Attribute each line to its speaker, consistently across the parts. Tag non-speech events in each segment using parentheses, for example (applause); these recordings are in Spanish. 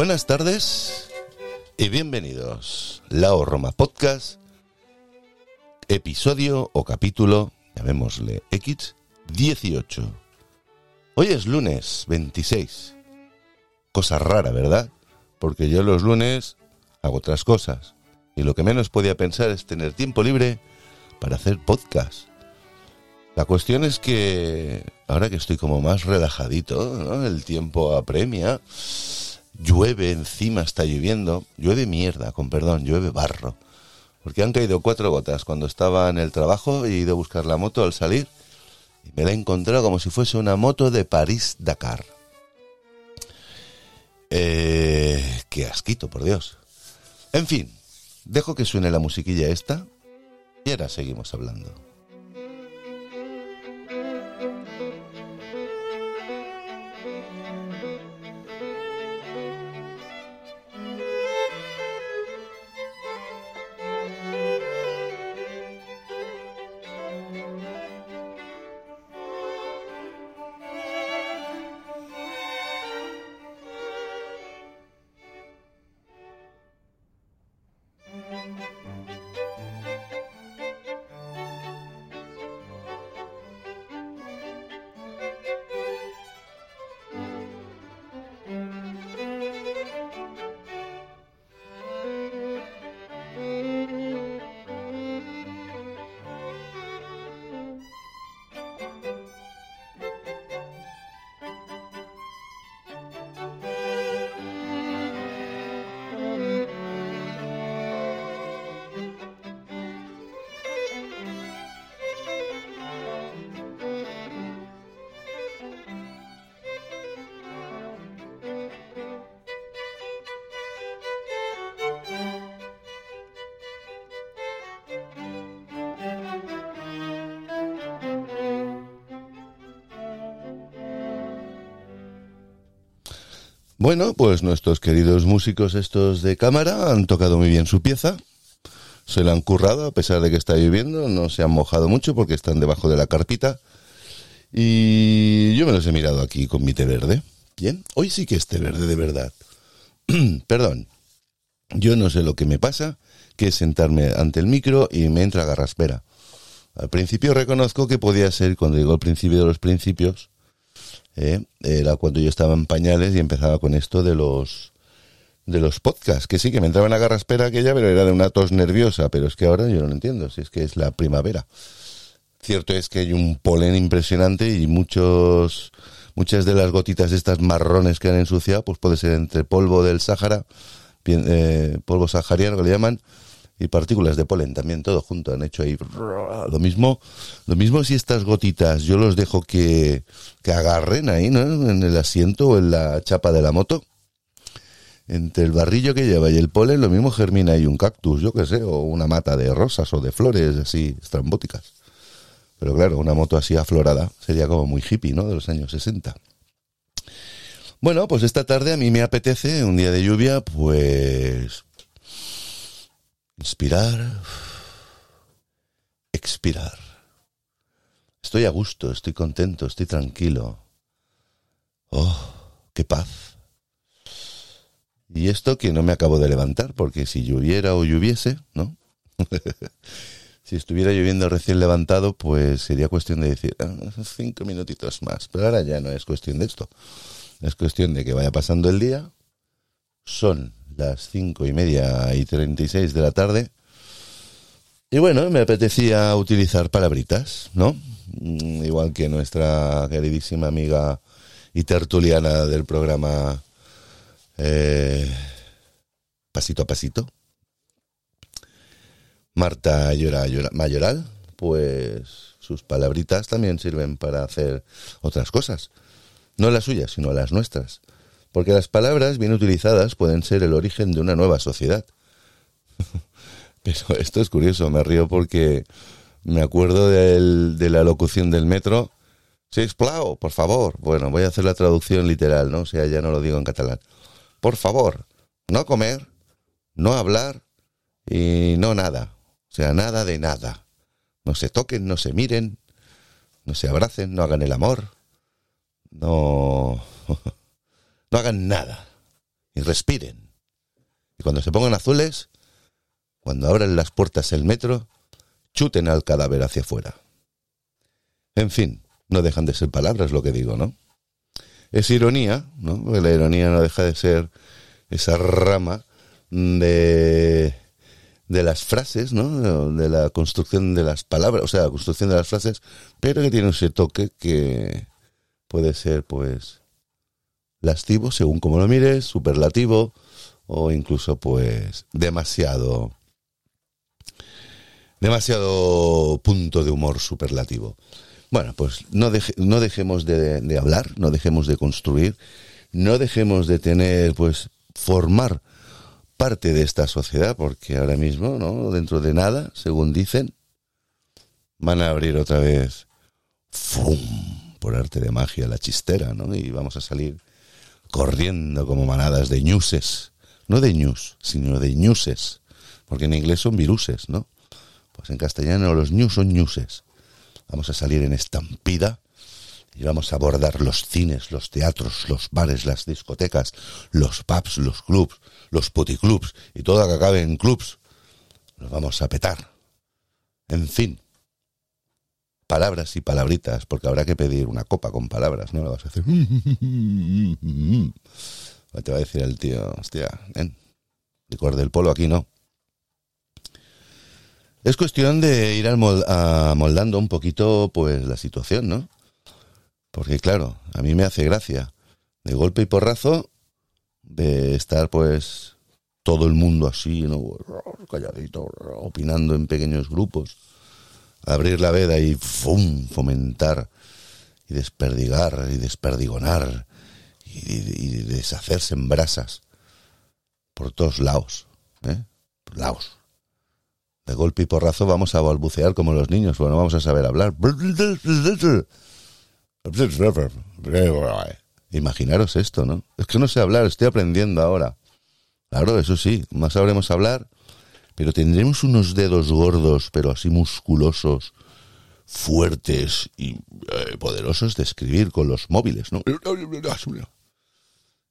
Speaker 1: Buenas tardes y bienvenidos. Lao Roma Podcast, episodio o capítulo, llamémosle X, 18. Hoy es lunes 26. Cosa rara, ¿verdad? Porque yo los lunes hago otras cosas. Y lo que menos podía pensar es tener tiempo libre para hacer podcast. La cuestión es que ahora que estoy como más relajadito, el tiempo apremia, llueve encima, está lloviendo, llueve mierda, con perdón, llueve barro, porque han caído cuatro gotas cuando estaba en el trabajo, he ido a buscar la moto al salir y me la he encontrado como si fuese una moto de París-Dakar. Eh, qué asquito, por Dios. En fin, dejo que suene la musiquilla esta y ahora seguimos hablando. Bueno, pues nuestros queridos músicos estos de cámara han tocado muy bien su pieza. Se la han currado a pesar de que está lloviendo, no se han mojado mucho porque están debajo de la carpita. Y yo me los he mirado aquí con mi té verde. Bien, hoy sí que es té verde de verdad. (clears throat) Perdón, yo no sé lo que me pasa, que es sentarme ante el micro y me entra garraspera. Al principio reconozco que podía ser, cuando digo al principio de los principios, ¿eh? era cuando yo estaba en pañales y empezaba con esto de los de los podcasts, que sí que me entraba en la garraspera aquella, pero era de una tos nerviosa, pero es que ahora yo no lo entiendo, si es que es la primavera. Cierto es que hay un polen impresionante y muchos muchas de las gotitas estas marrones que han ensuciado, pues puede ser entre polvo del Sáhara, eh, polvo sahariano que le llaman, y partículas de polen también todo junto han hecho ahí lo mismo. Lo mismo si estas gotitas yo los dejo que, que agarren ahí ¿no? en el asiento o en la chapa de la moto. Entre el barrillo que lleva y el polen lo mismo germina ahí un cactus yo qué sé o una mata de rosas o de flores así estrambóticas. Pero claro una moto así aflorada sería como muy hippie no de los años 60 bueno pues esta tarde a mí me apetece un día de lluvia pues Inspirar. Expirar. Estoy a gusto, estoy contento, estoy tranquilo. Oh, qué paz. Y esto que no me acabo de levantar, porque si lloviera o lloviese, ¿no? (laughs) si estuviera lloviendo recién levantado, pues sería cuestión de decir, ah, cinco minutitos más. Pero ahora ya no es cuestión de esto. Es cuestión de que vaya pasando el día. Son las cinco y media y treinta y seis de la tarde. Y bueno, me apetecía utilizar palabritas, ¿no? Mm, igual que nuestra queridísima amiga y tertuliana del programa eh, Pasito a Pasito, Marta Llora, Mayoral, pues sus palabritas también sirven para hacer otras cosas. No las suyas, sino las nuestras. Porque las palabras bien utilizadas pueden ser el origen de una nueva sociedad. (laughs) Pero esto es curioso, me río porque me acuerdo de la locución del metro. Sí, explau, por favor. Bueno, voy a hacer la traducción literal, ¿no? O sea, ya no lo digo en catalán. Por favor, no comer, no hablar y no nada. O sea, nada de nada. No se toquen, no se miren, no se abracen, no hagan el amor. No. No hagan nada. y respiren. Y cuando se pongan azules, cuando abran las puertas del metro, chuten al cadáver hacia afuera. En fin, no dejan de ser palabras lo que digo, ¿no? Es ironía, ¿no? La ironía no deja de ser esa rama de, de las frases, ¿no? De la construcción de las palabras, o sea, la construcción de las frases, pero que tiene ese toque que puede ser, pues, lastivo, según como lo mires, superlativo, o incluso, pues, demasiado demasiado punto de humor superlativo. Bueno, pues no, no dejemos de, de, hablar, no dejemos de construir, no dejemos de tener, pues, formar parte de esta sociedad, porque ahora mismo, ¿no? Dentro de nada, según dicen, van a abrir otra vez, ¡fum! por arte de magia, la chistera, ¿no? Y vamos a salir corriendo como manadas de ñuses, no de ñus, sino de ñuses, porque en inglés son viruses, ¿no? Pues en castellano los news son newses. Vamos a salir en estampida y vamos a abordar los cines, los teatros, los bares, las discotecas, los pubs, los clubs, los puticlubs y todo lo que acabe en clubs. Nos vamos a petar. En fin, palabras y palabritas, porque habrá que pedir una copa con palabras, ¿no? Lo vas a hacer. (laughs) Te va a decir el tío, hostia, ven, licor del polo aquí no. Es cuestión de ir amoldando un poquito pues la situación, ¿no? Porque claro, a mí me hace gracia de golpe y porrazo de estar pues todo el mundo así, ¿no? calladito, opinando en pequeños grupos, abrir la veda y ¡fum! fomentar y desperdigar y desperdigonar y, deshacerse en brasas por todos lados, ¿eh? Por lados de golpe y porrazo vamos a balbucear como los niños, bueno, vamos a saber hablar. Imaginaros esto, ¿no? Es que no sé hablar, estoy aprendiendo ahora. Claro, eso sí, más sabremos hablar, pero tendremos unos dedos gordos, pero así musculosos, fuertes y eh, poderosos de escribir con los móviles, ¿no?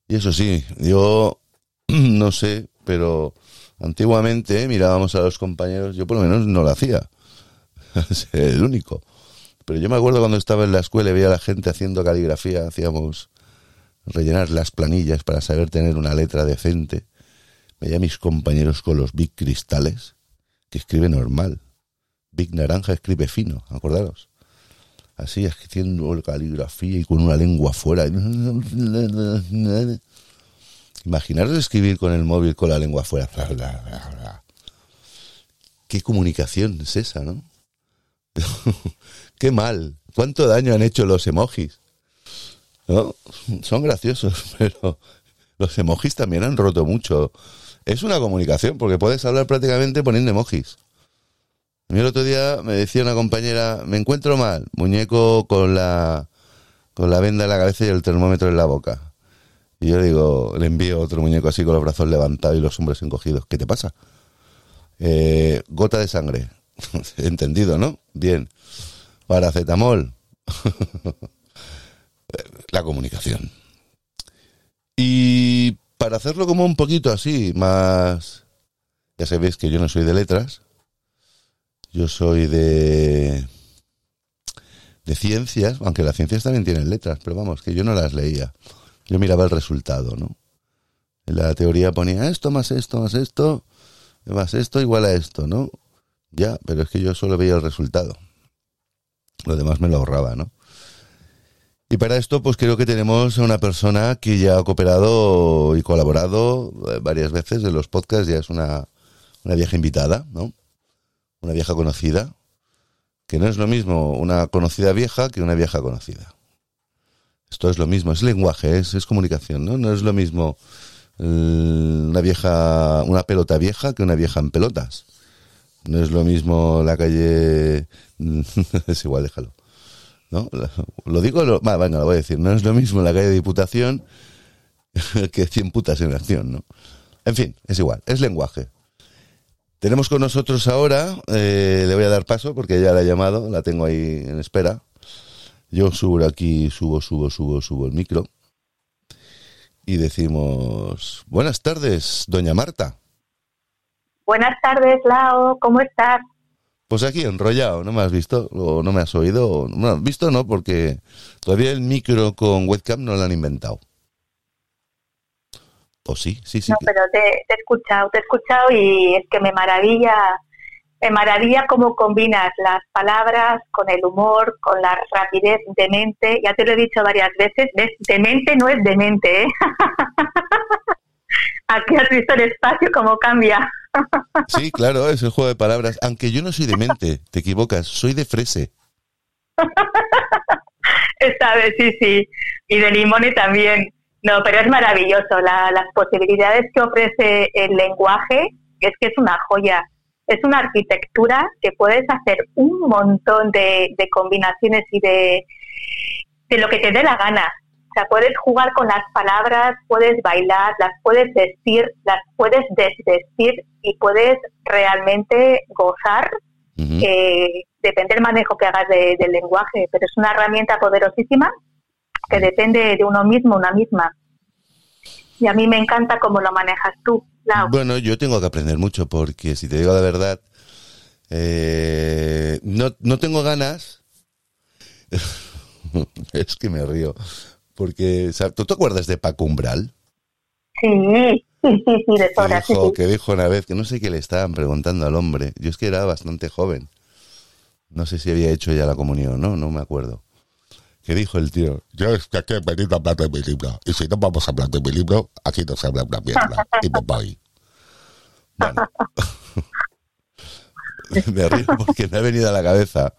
Speaker 1: Y eso sí, yo (clears throat) no sé, pero Antiguamente mirábamos a los compañeros, yo por lo menos no lo hacía, (laughs) el único. Pero yo me acuerdo cuando estaba en la escuela y veía a la gente haciendo caligrafía, hacíamos rellenar las planillas para saber tener una letra decente. Veía a mis compañeros con los big cristales, que escribe normal. Big naranja escribe fino, acordaros. Así, haciendo caligrafía y con una lengua fuera. Imaginaros escribir con el móvil con la lengua afuera. ¿Qué comunicación es esa, no? (laughs) Qué mal. ¿Cuánto daño han hecho los emojis? ¿No? Son graciosos, (laughs) pero los emojis también han roto mucho. Es una comunicación, porque puedes hablar prácticamente poniendo emojis. A mí el otro día me decía una compañera, me encuentro mal, muñeco con la, con la venda en la cabeza y el termómetro en la boca. Y yo digo, le envío otro muñeco así con los brazos levantados y los hombres encogidos. ¿Qué te pasa? Eh, gota de sangre. (laughs) Entendido, ¿no? Bien. Paracetamol. (laughs) La comunicación. Y para hacerlo como un poquito así, más... Ya sabéis que yo no soy de letras. Yo soy de... De ciencias, aunque las ciencias también tienen letras, pero vamos, que yo no las leía. Yo miraba el resultado, ¿no? En la teoría ponía esto más esto más esto, más esto igual a esto, ¿no? Ya, pero es que yo solo veía el resultado. Lo demás me lo ahorraba, ¿no? Y para esto, pues creo que tenemos a una persona que ya ha cooperado y colaborado eh, varias veces en los podcasts, ya es una, una vieja invitada, ¿no? Una vieja conocida, que no es lo mismo una conocida vieja que una vieja conocida. Esto es lo mismo, es lenguaje, es, es comunicación, ¿no? No es lo mismo una vieja, una pelota vieja que una vieja en pelotas. No es lo mismo la calle, (laughs) es igual, déjalo. ¿No? Lo digo, lo, venga, lo voy a decir. No es lo mismo la calle de Diputación (laughs) que 100 putas en acción, ¿no? En fin, es igual, es lenguaje. Tenemos con nosotros ahora, eh, le voy a dar paso porque ya la he llamado, la tengo ahí en espera. Yo subo aquí, subo, subo, subo, subo el micro. y decimos, buenas tardes, doña Marta.
Speaker 2: Buenas tardes, Lao, ¿cómo estás?
Speaker 1: Pues aquí enrollado, ¿no me has visto? ¿O no me has oído? No, visto no, porque todavía el micro con webcam no lo han inventado. ¿O sí? Sí, sí.
Speaker 2: No, pero te, te, he escuchado, te he escuchado y es que me maravilla, me maravilla cómo combinas las palabras con el humor, con la rapidez de mente. Ya te lo he dicho varias veces, de mente no es demente, ¿eh? (laughs) Aquí has visto el espacio cómo cambia.
Speaker 1: Sí, claro, es el juego de palabras. Aunque yo no soy de mente, te equivocas, soy de frese.
Speaker 2: Esta vez sí, sí. Y de limone también. No, pero es maravilloso. las posibilidades que ofrece el lenguaje es que es una joya. Es una arquitectura que puedes hacer un montón de, de combinaciones y de, de lo que te dé la gana. O sea, puedes jugar con las palabras, puedes bailar, las puedes vestir, las puedes desvestir y puedes realmente gozar. Eh, depende del manejo que hagas del lenguaje, pero es una herramienta poderosísima que depende de uno mismo, una misma. Y a mí me encanta cómo lo manejas tú.
Speaker 1: Bueno, yo tengo que aprender mucho porque, si te digo la verdad, eh, no, no tengo ganas. (laughs) es que me río. Porque, ¿tú te acuerdas de Paco Umbral?
Speaker 2: Sí, sí, sí, sí, de.
Speaker 1: Que dijo, que dijo una vez, que no sé qué le estaban preguntando al hombre. Yo es que era bastante joven. No sé si había hecho ya la comunión, ¿no? No me acuerdo. ¿Qué dijo el tío? Yo es que aquí he venido a hablar de mi libro. Y si no vamos a hablar de mi libro, aquí no se habla una mierda. Y me voy. Bueno. (laughs) (laughs) me río porque me ha venido a la cabeza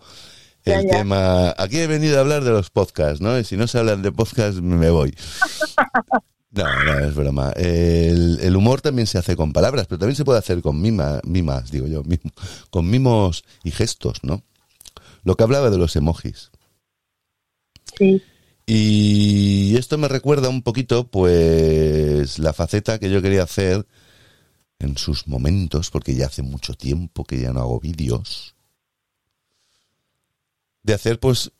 Speaker 1: el tema. Aquí he venido a hablar de los podcasts, ¿no? Y si no se hablan de podcasts, me voy. (laughs) No, no, es broma. El, humor también se hace con palabras, pero también se puede hacer con mima, mimas, digo yo, con mimos y gestos, ¿no? Lo que hablaba de los emojis.
Speaker 2: Sí.
Speaker 1: Y esto me recuerda un poquito, pues, la faceta que yo quería hacer en sus momentos, porque ya hace mucho tiempo que ya no hago vídeos de hacer pues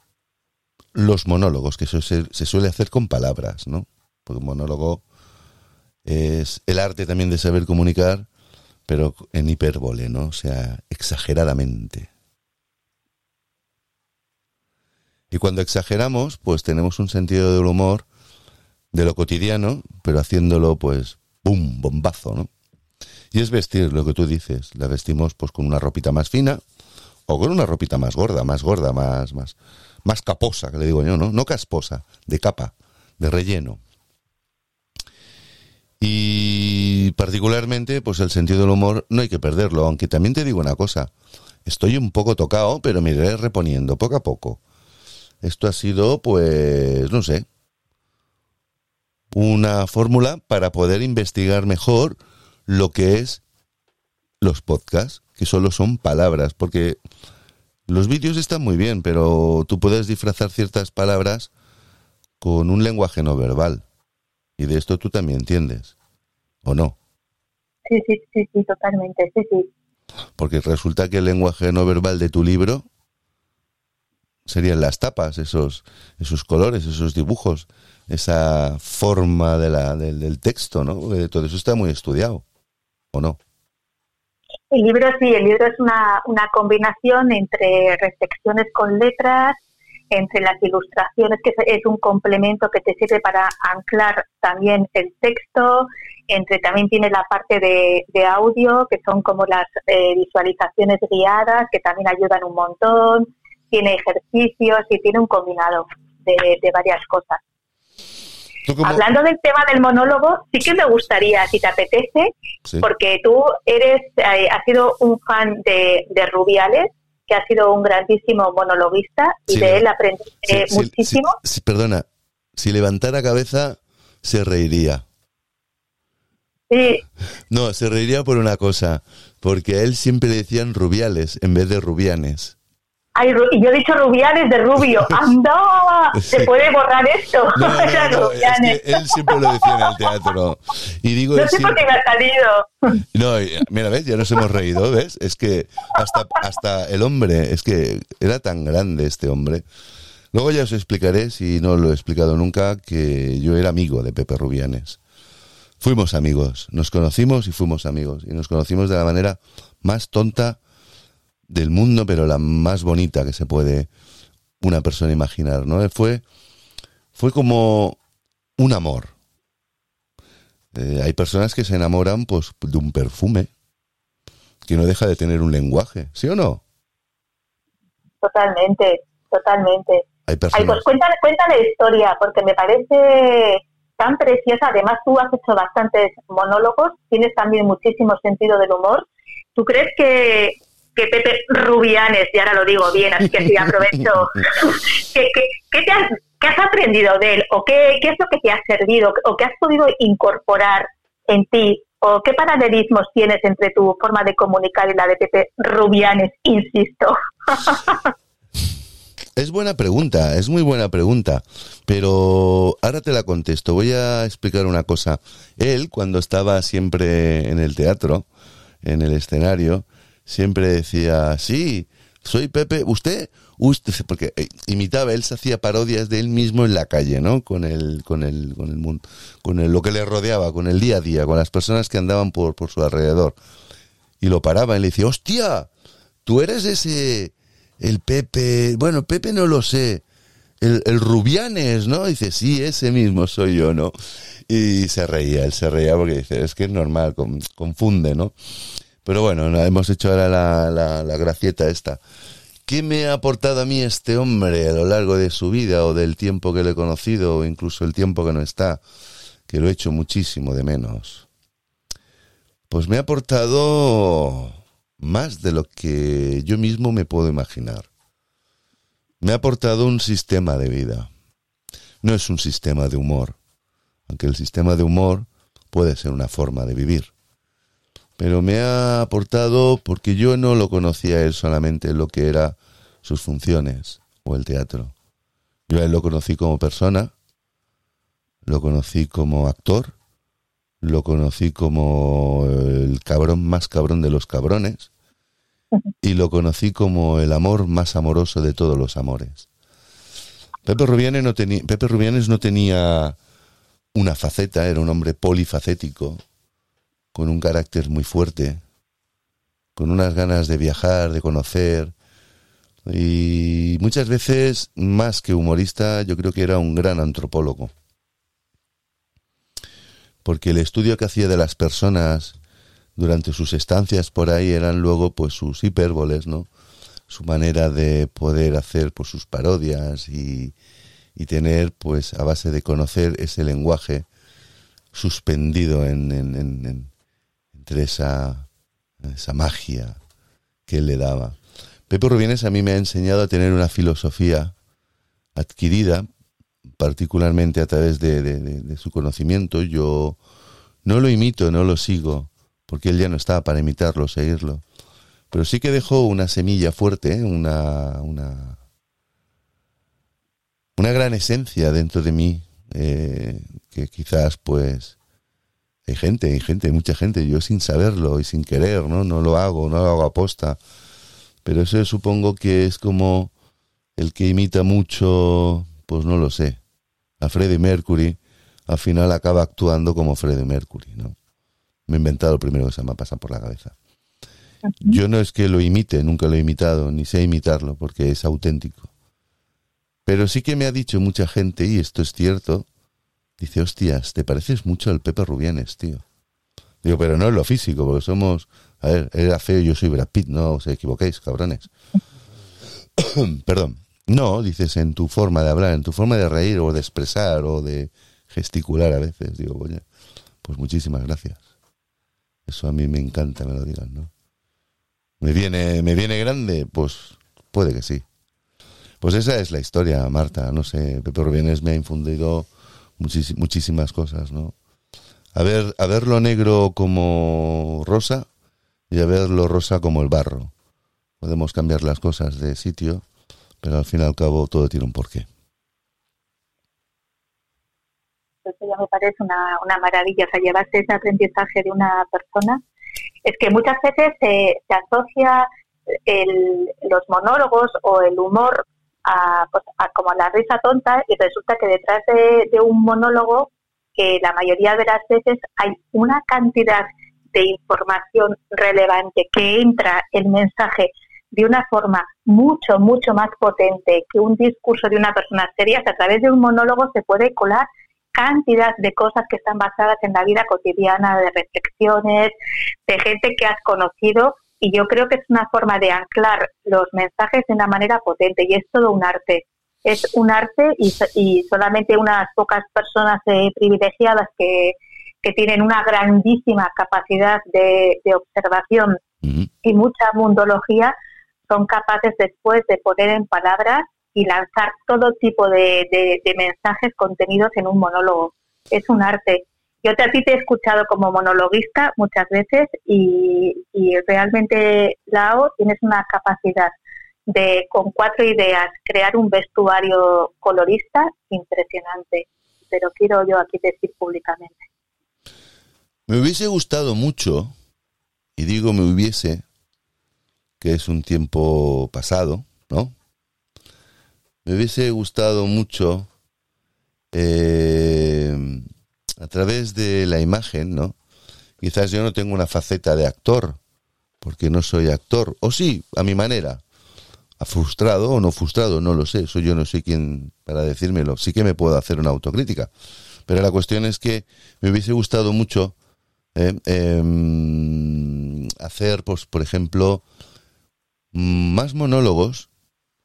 Speaker 1: los monólogos, que eso se, suele hacer con palabras, ¿no? Porque un monólogo es el arte también de saber comunicar, pero en hipérbole, ¿no? O sea, exageradamente. Y cuando exageramos, pues tenemos un sentido del humor de lo cotidiano, pero haciéndolo, pues, ¡bum! bombazo, ¿no? Y es vestir lo que tú dices. La vestimos, pues, con una ropita más fina, o con una ropita más gorda, más gorda, más, más, más caposa, que le digo yo, ¿no? No casposa, de capa, de relleno. Y particularmente, pues el sentido del humor no hay que perderlo, aunque también te digo una cosa, estoy un poco tocado, pero me iré reponiendo poco a poco. Esto ha sido, pues, no sé, una fórmula para poder investigar mejor lo que es los podcasts, que solo son palabras, porque los vídeos están muy bien, pero tú puedes disfrazar ciertas palabras con un lenguaje no verbal. Y de esto tú también entiendes, ¿o no?
Speaker 2: Sí, sí, sí, sí, totalmente, sí, sí.
Speaker 1: Porque resulta que el lenguaje no verbal de tu libro serían las tapas, esos, esos colores, esos dibujos, esa forma de la, del, texto, ¿no? todo eso está muy estudiado, ¿o no?
Speaker 2: El libro sí, el libro es una, una combinación entre reflexiones con letras, entre las ilustraciones, que es un complemento que te sirve para anclar también el texto, entre también tiene la parte de, de audio, que son como las eh, visualizaciones guiadas, que también ayudan un montón, tiene ejercicios y tiene un combinado de, de varias cosas. Hablando del tema del monólogo, sí que me gustaría, si te apetece, porque tú eres, eh, has sido un fan de, Rubiales, que ha sido un grandísimo monologuista y de él aprendí muchísimo.
Speaker 1: perdona, si levantara cabeza, se reiría.
Speaker 2: Sí.
Speaker 1: No, se reiría por una cosa, porque a él siempre le decían Rubiales en vez de Rubianes.
Speaker 2: Ay, yo he dicho Rubiales de Rubio. (laughs) ¡Anda! ¿Se puede borrar esto?
Speaker 1: No, (laughs) él siempre lo decía en el teatro. Y digo,
Speaker 2: no sé por qué me ha salido.
Speaker 1: No, mira, ¿ves? Ya nos hemos reído, ¿ves? Es que hasta, hasta el hombre, es que era tan grande este hombre. Luego ya os explicaré, si no lo he explicado nunca, que yo era amigo de Pepe Rubianes. Fuimos amigos, nos conocimos y fuimos amigos. Y nos conocimos de la manera más tonta del mundo, pero la más bonita que se puede una persona imaginar, ¿no? Fue, fue como un amor. Eh, hay personas que se enamoran pues, de un perfume que no deja de tener un lenguaje, ¿sí o no?
Speaker 2: Totalmente, totalmente. Hay personas... pues cuéntale, la historia, porque me parece tan preciosa. Además, tú has hecho bastantes monólogos, tienes también muchísimo sentido del humor. ¿Tú crees que, que Pepe Rubianes, y ahora lo digo bien, así que sí aprovecho, (laughs) ¿qué, te has, has, aprendido de él? ¿O qué, qué es lo que te ha servido? ¿O qué has podido incorporar en ti? ¿O qué paralelismos tienes entre tu forma de comunicar y la de Pepe Rubianes, insisto?
Speaker 1: Es buena pregunta, es muy buena pregunta, pero ahora te la contesto. Voy a explicar una cosa. Él, cuando estaba siempre en el teatro, en el escenario, siempre decía, sí, soy Pepe, usted, usted, porque eh, imitaba, él se hacía parodias de él mismo en la calle, ¿no? Con el, con el, con el mundo, con el, lo que le rodeaba, con el día a día, con las personas que andaban por, por su alrededor. Y lo paraba y le decía, hostia, tú eres ese, el Pepe, bueno, Pepe no lo sé, el, el Rubianes, ¿no? dice, sí, ese mismo soy yo, ¿no? Y se reía, él se reía porque dice, es que es normal, confunde, ¿no? Pero bueno, hemos hecho ahora la, la, la gracieta esta. ¿Qué me ha aportado a mí este hombre a lo largo de su vida o del tiempo que le he conocido o incluso el tiempo que no está? Que lo he hecho muchísimo de menos. Pues me ha aportado más de lo que yo mismo me puedo imaginar. Me ha aportado un sistema de vida. No es un sistema de humor, aunque el sistema de humor puede ser una forma de vivir. Pero me ha aportado porque yo no lo conocía él solamente lo que era sus funciones o el teatro. Yo a él lo conocí como persona, lo conocí como actor, lo conocí como el cabrón más cabrón de los cabrones (laughs) y lo conocí como el amor más amoroso de todos los amores. Pepe Rubianes no tenía, Pepe Rubianes no tenía una faceta, era un hombre polifacético, con un carácter muy fuerte, con unas ganas de viajar, de conocer, y muchas veces, más que humorista, yo creo que era un gran antropólogo porque el estudio que hacía de las personas durante sus estancias por ahí eran luego pues sus hipérboles, ¿no? Su manera de poder hacer pues sus parodias y, y tener pues a base de conocer ese lenguaje suspendido en, en, en, esa, esa magia que él le daba. Pepe Rubienes a mí me ha enseñado a tener una filosofía adquirida particularmente a través de, su conocimiento. Yo no lo imito, no lo sigo, porque él ya no estaba para imitarlo, seguirlo. Pero sí que dejó una semilla fuerte, una, una, una gran esencia dentro de mí, eh, que quizás pues hay gente, hay gente, mucha gente, yo sin saberlo y sin querer, ¿no? No lo hago, no lo hago aposta. Pero eso supongo que es como el que imita mucho pues no lo sé, a Freddie Mercury, al final acaba actuando como Freddie Mercury, ¿no? Me he inventado lo primero que se me ha pasado por la cabeza. Yo no es que lo imite, nunca lo he imitado, ni sé imitarlo, porque es auténtico. Pero sí que me ha dicho mucha gente, y esto es cierto, dice, hostias, te pareces mucho al Pepe Rubianes, tío. Digo, pero no es lo físico, porque somos, a ver, era feo, yo soy Brad Pitt, no os equivoquéis, cabrones. (coughs) Perdón. No, dices en tu forma de hablar, en tu forma de reír o de expresar o de gesticular a veces. Digo, oye, pues muchísimas gracias. Eso a mí me encanta, me lo digan, ¿no? ¿Me viene, ¿Me viene grande? Pues puede que sí. Pues esa es la historia, Marta. No sé, Pepe Rubienes me ha infundido muchísimas cosas, ¿no? A ver, a ver lo negro como rosa y a ver lo rosa como el barro. Podemos cambiar las cosas de sitio pero al fin y al cabo todo tiene un porqué.
Speaker 2: Eso ya me parece una, una maravilla, o sea, llevarse ese aprendizaje de una persona. Es que muchas veces se, se asocia el, los monólogos o el humor a, pues, a como la risa tonta y resulta que detrás de, un monólogo, que la mayoría de las veces hay una cantidad de información relevante que entra el mensaje de una forma mucho, mucho más potente que un discurso de una persona seria, a través de un monólogo se puede colar cantidad de cosas que están basadas en la vida cotidiana, de reflexiones, de gente que has conocido y yo creo que es una forma de anclar los mensajes de una manera potente y es todo un arte. Es un arte y, y solamente unas pocas personas eh, privilegiadas que, que, tienen una grandísima capacidad de, de observación y mucha mundología son capaces después de poner en palabras y lanzar todo tipo de, mensajes contenidos en un monólogo. Es un arte. Yo te, a ti te he escuchado como monologuista muchas veces y, realmente, Lao, tienes una capacidad de, con cuatro ideas, crear un vestuario colorista impresionante. Pero quiero yo aquí decir públicamente.
Speaker 1: Me hubiese gustado mucho, y digo me hubiese, que es un tiempo pasado, ¿no? Me hubiese gustado mucho eh, través de la imagen, ¿no? Quizás yo no tengo una faceta de actor, porque no soy actor, o sí, a mi manera, a frustrado o no frustrado, no lo sé, soy yo no sé quién para decírmelo, sí que me puedo hacer una autocrítica, pero la cuestión es que me hubiese gustado mucho eh, em, hacer, pues, por ejemplo, más monólogos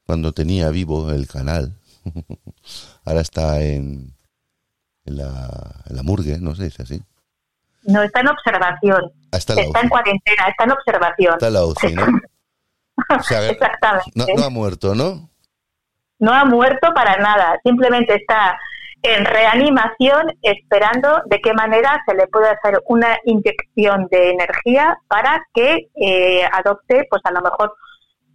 Speaker 1: cuando tenía vivo el canal. (laughs) Ahora está en, en, la, en la murgue, no se dice así.
Speaker 2: No, está en observación. Ah, está, en cuarentena, está en observación.
Speaker 1: Está la UCI, ¿no?
Speaker 2: Exactamente.
Speaker 1: No, no ha muerto, ¿no?
Speaker 2: No ha muerto para nada. Simplemente está en reanimación esperando de qué manera se le puede hacer una inyección de energía para que eh, adopte, pues a lo mejor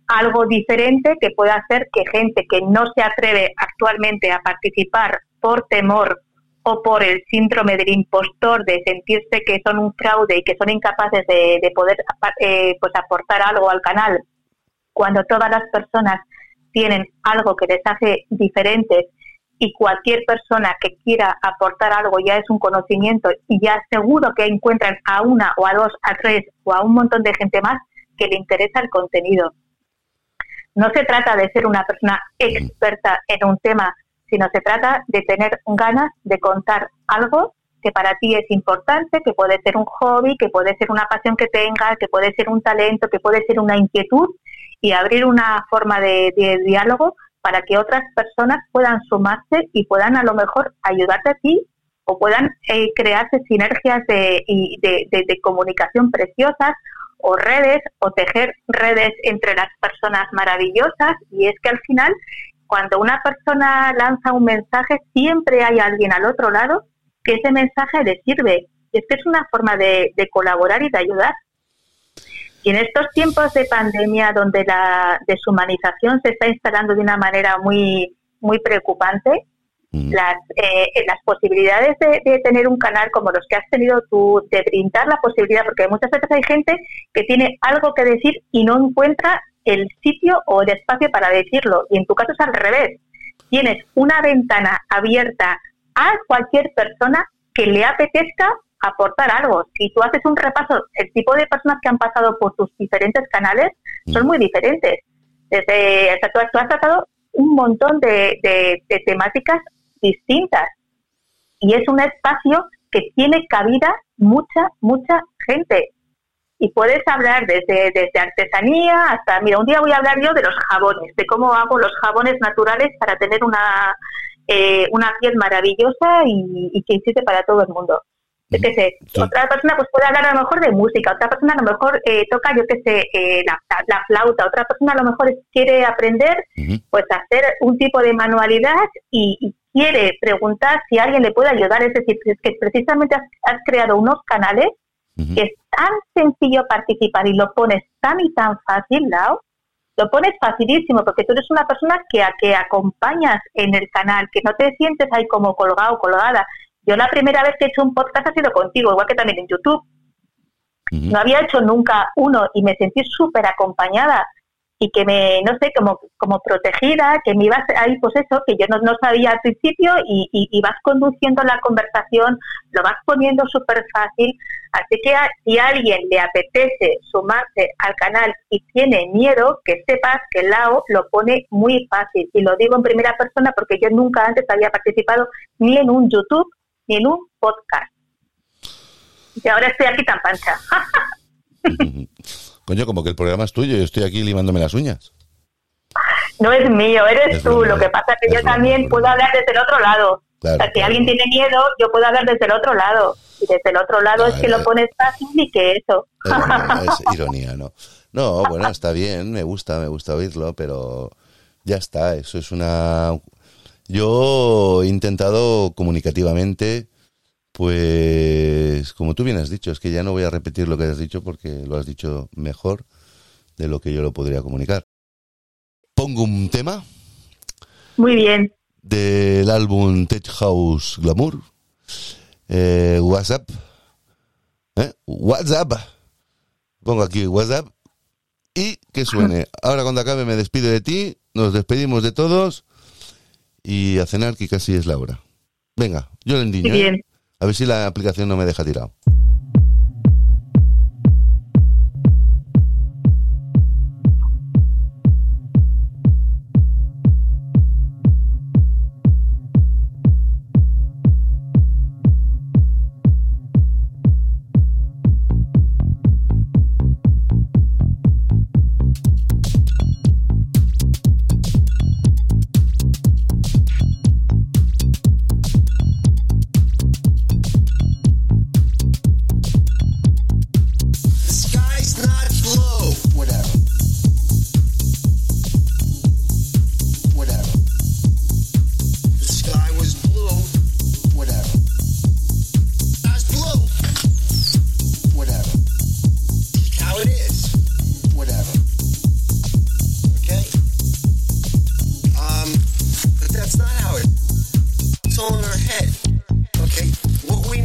Speaker 2: algo diferente que pueda hacer que gente que no se atreve actualmente a participar por temor o por el síndrome del impostor de sentirse que son un fraude y que son incapaces de, poder eh, pues aportar algo al canal cuando todas las personas tienen algo que les hace diferentes y cualquier persona que quiera aportar algo ya es un conocimiento y ya seguro que encuentran a una o a dos, a tres o a un montón de gente más que le interesa el contenido. No se trata de ser una persona experta en un tema, sino se trata de tener ganas de contar algo que para ti es importante, que puede ser un hobby, que puede ser una pasión que tengas, que puede ser un talento, que puede ser una inquietud y abrir una forma de, diálogo para que otras personas puedan sumarse y puedan a lo mejor ayudarte a ti o puedan eh, crearse sinergias de, de comunicación preciosas o redes o tejer redes entre las personas maravillosas. Y es que al final cuando una persona lanza un mensaje siempre hay alguien al otro lado que ese mensaje le sirve y es que es una forma de, colaborar y de ayudar. Y en estos tiempos de pandemia donde la deshumanización se está instalando de una manera muy, muy preocupante, Mm. las, eh, las posibilidades de, tener un canal como los que has tenido tú, de brindar la posibilidad, porque muchas veces hay gente que tiene algo que decir y no encuentra el sitio o el espacio para decirlo. Y en tu caso es al revés. Tienes una ventana abierta a cualquier persona que le apetezca aportar algo. Si tú haces un repaso, el tipo de personas que han pasado por tus diferentes canales son mm. muy diferentes. Desde, o tú, has tratado un montón de, de temáticas distintas. Y es un espacio que tiene cabida mucha, mucha gente. Y puedes hablar desde, desde artesanía hasta, mira, un día voy a hablar yo de los jabones, de cómo hago los jabones naturales para tener una, eh, una piel maravillosa y, que sirve para todo el mundo. Yo qué sé, otra persona pues puede hablar a lo mejor de música, otra persona a lo mejor eh, toca, yo qué sé, eh, la, la, flauta, otra persona a lo mejor quiere aprender pues a hacer un tipo de manualidad y, quiere preguntar si alguien le puede ayudar, es decir, es que precisamente has, creado unos canales que es tan sencillo participar y lo pones tan y tan fácil, Lau, lo pones facilísimo porque tú eres una persona que, a, que acompañas en el canal, que no te sientes ahí como colgado, colgada. Yo la primera vez que he hecho un podcast ha sido contigo, igual que también en YouTube. No había hecho nunca uno y me sentí súper acompañada y que me, no sé, como, como protegida, que me ibas ahí, pues eso, que yo no, no sabía al principio y, y, vas conduciendo la conversación, lo vas poniendo súper fácil. Así que si alguien le apetece sumarse al canal y tiene miedo, que sepas que Lao lo pone muy fácil. Y lo digo en primera persona porque yo nunca antes había participado ni en un YouTube ni en un podcast. Y ahora estoy aquí tan pancha. (laughs)
Speaker 3: Coño, como que el programa es tuyo, yo estoy aquí limándome las uñas.
Speaker 2: No es mío, eres tú. Lo que pasa es que yo también puedo hablar desde el otro lado. o sea, si alguien tiene miedo, yo puedo hablar desde el otro lado. Y desde el otro lado es que lo pones fácil y que eso.
Speaker 3: Es, (laughs) ironía, ¿no? No, bueno, está bien, me gusta, me gusta oírlo, pero ya está, eso es una... Yo he intentado comunicativamente pues como tú bien has dicho, es que ya no voy a repetir lo que has dicho porque lo has dicho mejor de lo que yo lo podría comunicar. Pongo un tema.
Speaker 2: Muy bien.
Speaker 3: Del álbum Tech House Glamour. Eh, WhatsApp. ¿Eh? WhatsApp. Pongo aquí WhatsApp. Y que suene. (laughs) Ahora cuando acabe me despido de ti. Nos despedimos de todos. Y a cenar que casi es la hora. Venga, yo le endiño. Muy ¿eh? A ver si la aplicación no me deja tirado.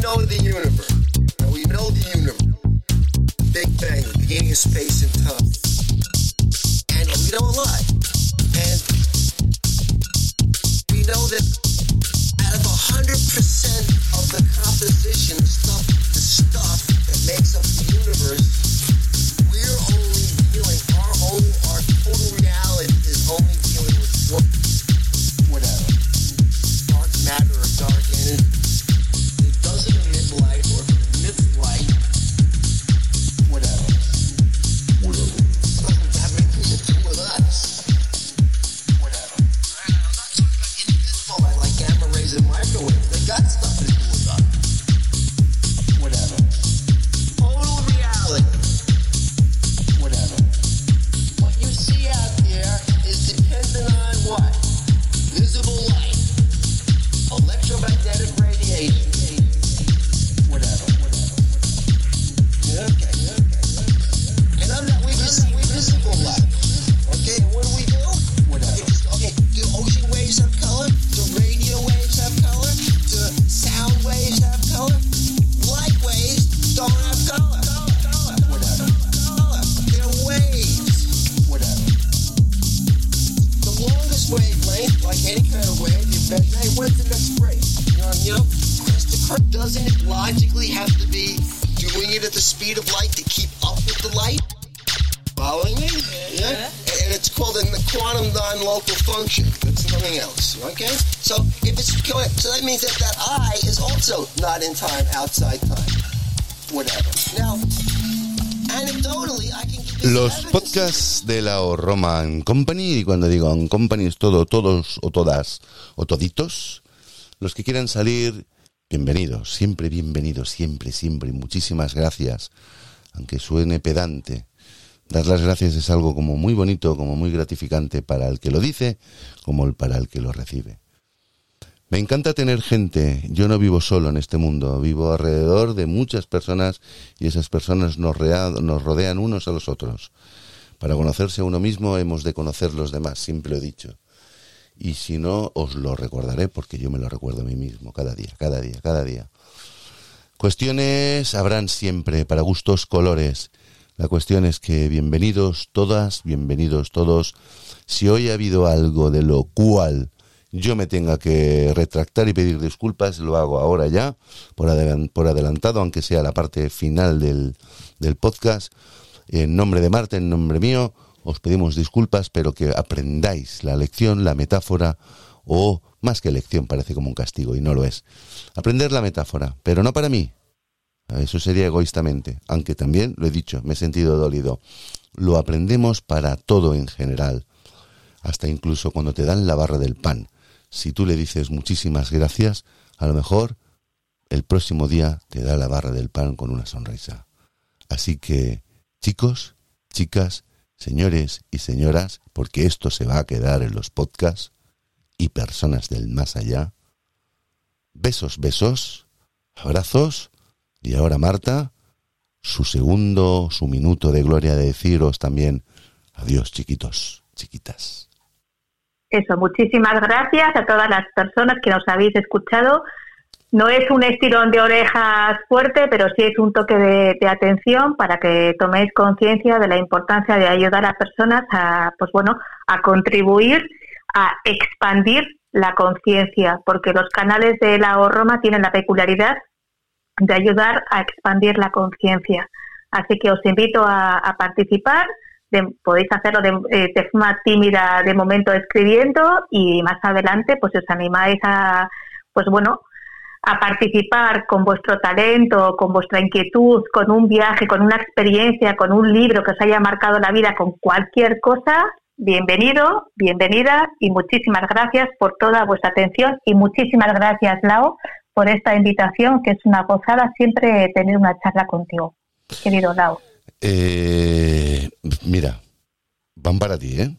Speaker 3: know the universe. Now we know the universe. Big Bang, the beginning of space and time. And we don't lie. And we know that out of 100% of the composition of stuff, the stuff that makes up the universe, de la Roman Company, y cuando digo Company es todo, todos o todas o toditos, los que quieran salir, bienvenidos, siempre bienvenidos, siempre, siempre, muchísimas gracias, aunque suene pedante. Dar las gracias es algo como muy bonito, como muy gratificante para el que lo dice, como para el que lo recibe. Me encanta tener gente. Yo no vivo solo en este mundo, vivo alrededor de muchas personas y esas personas nos rodean unos a los otros. Para conocerse uno mismo hemos de conocer los demás, siempre lo he dicho. Y si no, os lo recordaré porque yo me lo recuerdo a mí mismo, cada día, cada día, cada día. Cuestiones habrán siempre, para gustos colores.
Speaker 1: La cuestión es que bienvenidos todas, bienvenidos todos. Si hoy ha habido algo de lo cual yo me tenga que retractar y pedir disculpas, lo hago ahora ya, por, adelantado, aunque sea la parte final del, del podcast. En nombre de Marta, en nombre mío, os pedimos disculpas, pero que aprendáis la lección, la metáfora, o más que lección, parece como un castigo, y no lo es. Aprender la metáfora, pero no para mí. Eso sería egoístamente, aunque también, lo he dicho, me he sentido dolido. Lo aprendemos para todo en general, hasta incluso cuando te dan la barra del pan. Si tú le dices muchísimas gracias, a lo mejor el próximo día te da la barra del pan con una sonrisa. Así que, chicos, chicas, señores y señoras, porque esto se va a quedar en los podcasts y personas del más allá. Besos, besos, abrazos y ahora Marta, su segundo, su minuto de gloria de deciros también adiós chiquitos, chiquitas.
Speaker 2: Eso, muchísimas gracias a todas las personas que nos habéis escuchado no es un estirón de orejas fuerte, pero sí es un toque de, atención para que toméis conciencia de la importancia de ayudar a personas a, pues bueno, a contribuir a expandir la conciencia, porque los canales de la Roma tienen la peculiaridad de ayudar a expandir la conciencia. Así que os invito a, participar. podéis hacerlo de, eh, de, forma tímida de momento escribiendo y más adelante pues os animáis a pues bueno a participar con vuestro talento, con vuestra inquietud, con un viaje, con una experiencia, con un libro que os haya marcado la vida, con cualquier cosa, bienvenido, bienvenida y muchísimas gracias por toda vuestra atención y muchísimas gracias, Lau, por esta invitación, que es una gozada siempre tener una charla contigo, querido Lau.
Speaker 1: Eh, mira, van para ti, ¿eh?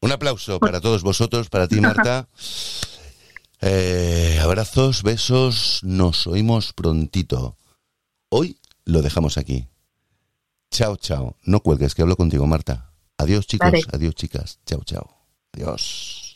Speaker 1: Un aplauso para todos vosotros, para ti Marta. Eh, abrazos, besos, nos oímos prontito. Hoy lo dejamos aquí. Chao, chao. No cuelgues, que hablo contigo, Marta. Adiós, chicos. Adiós, chicas. Chao, chao. Adiós.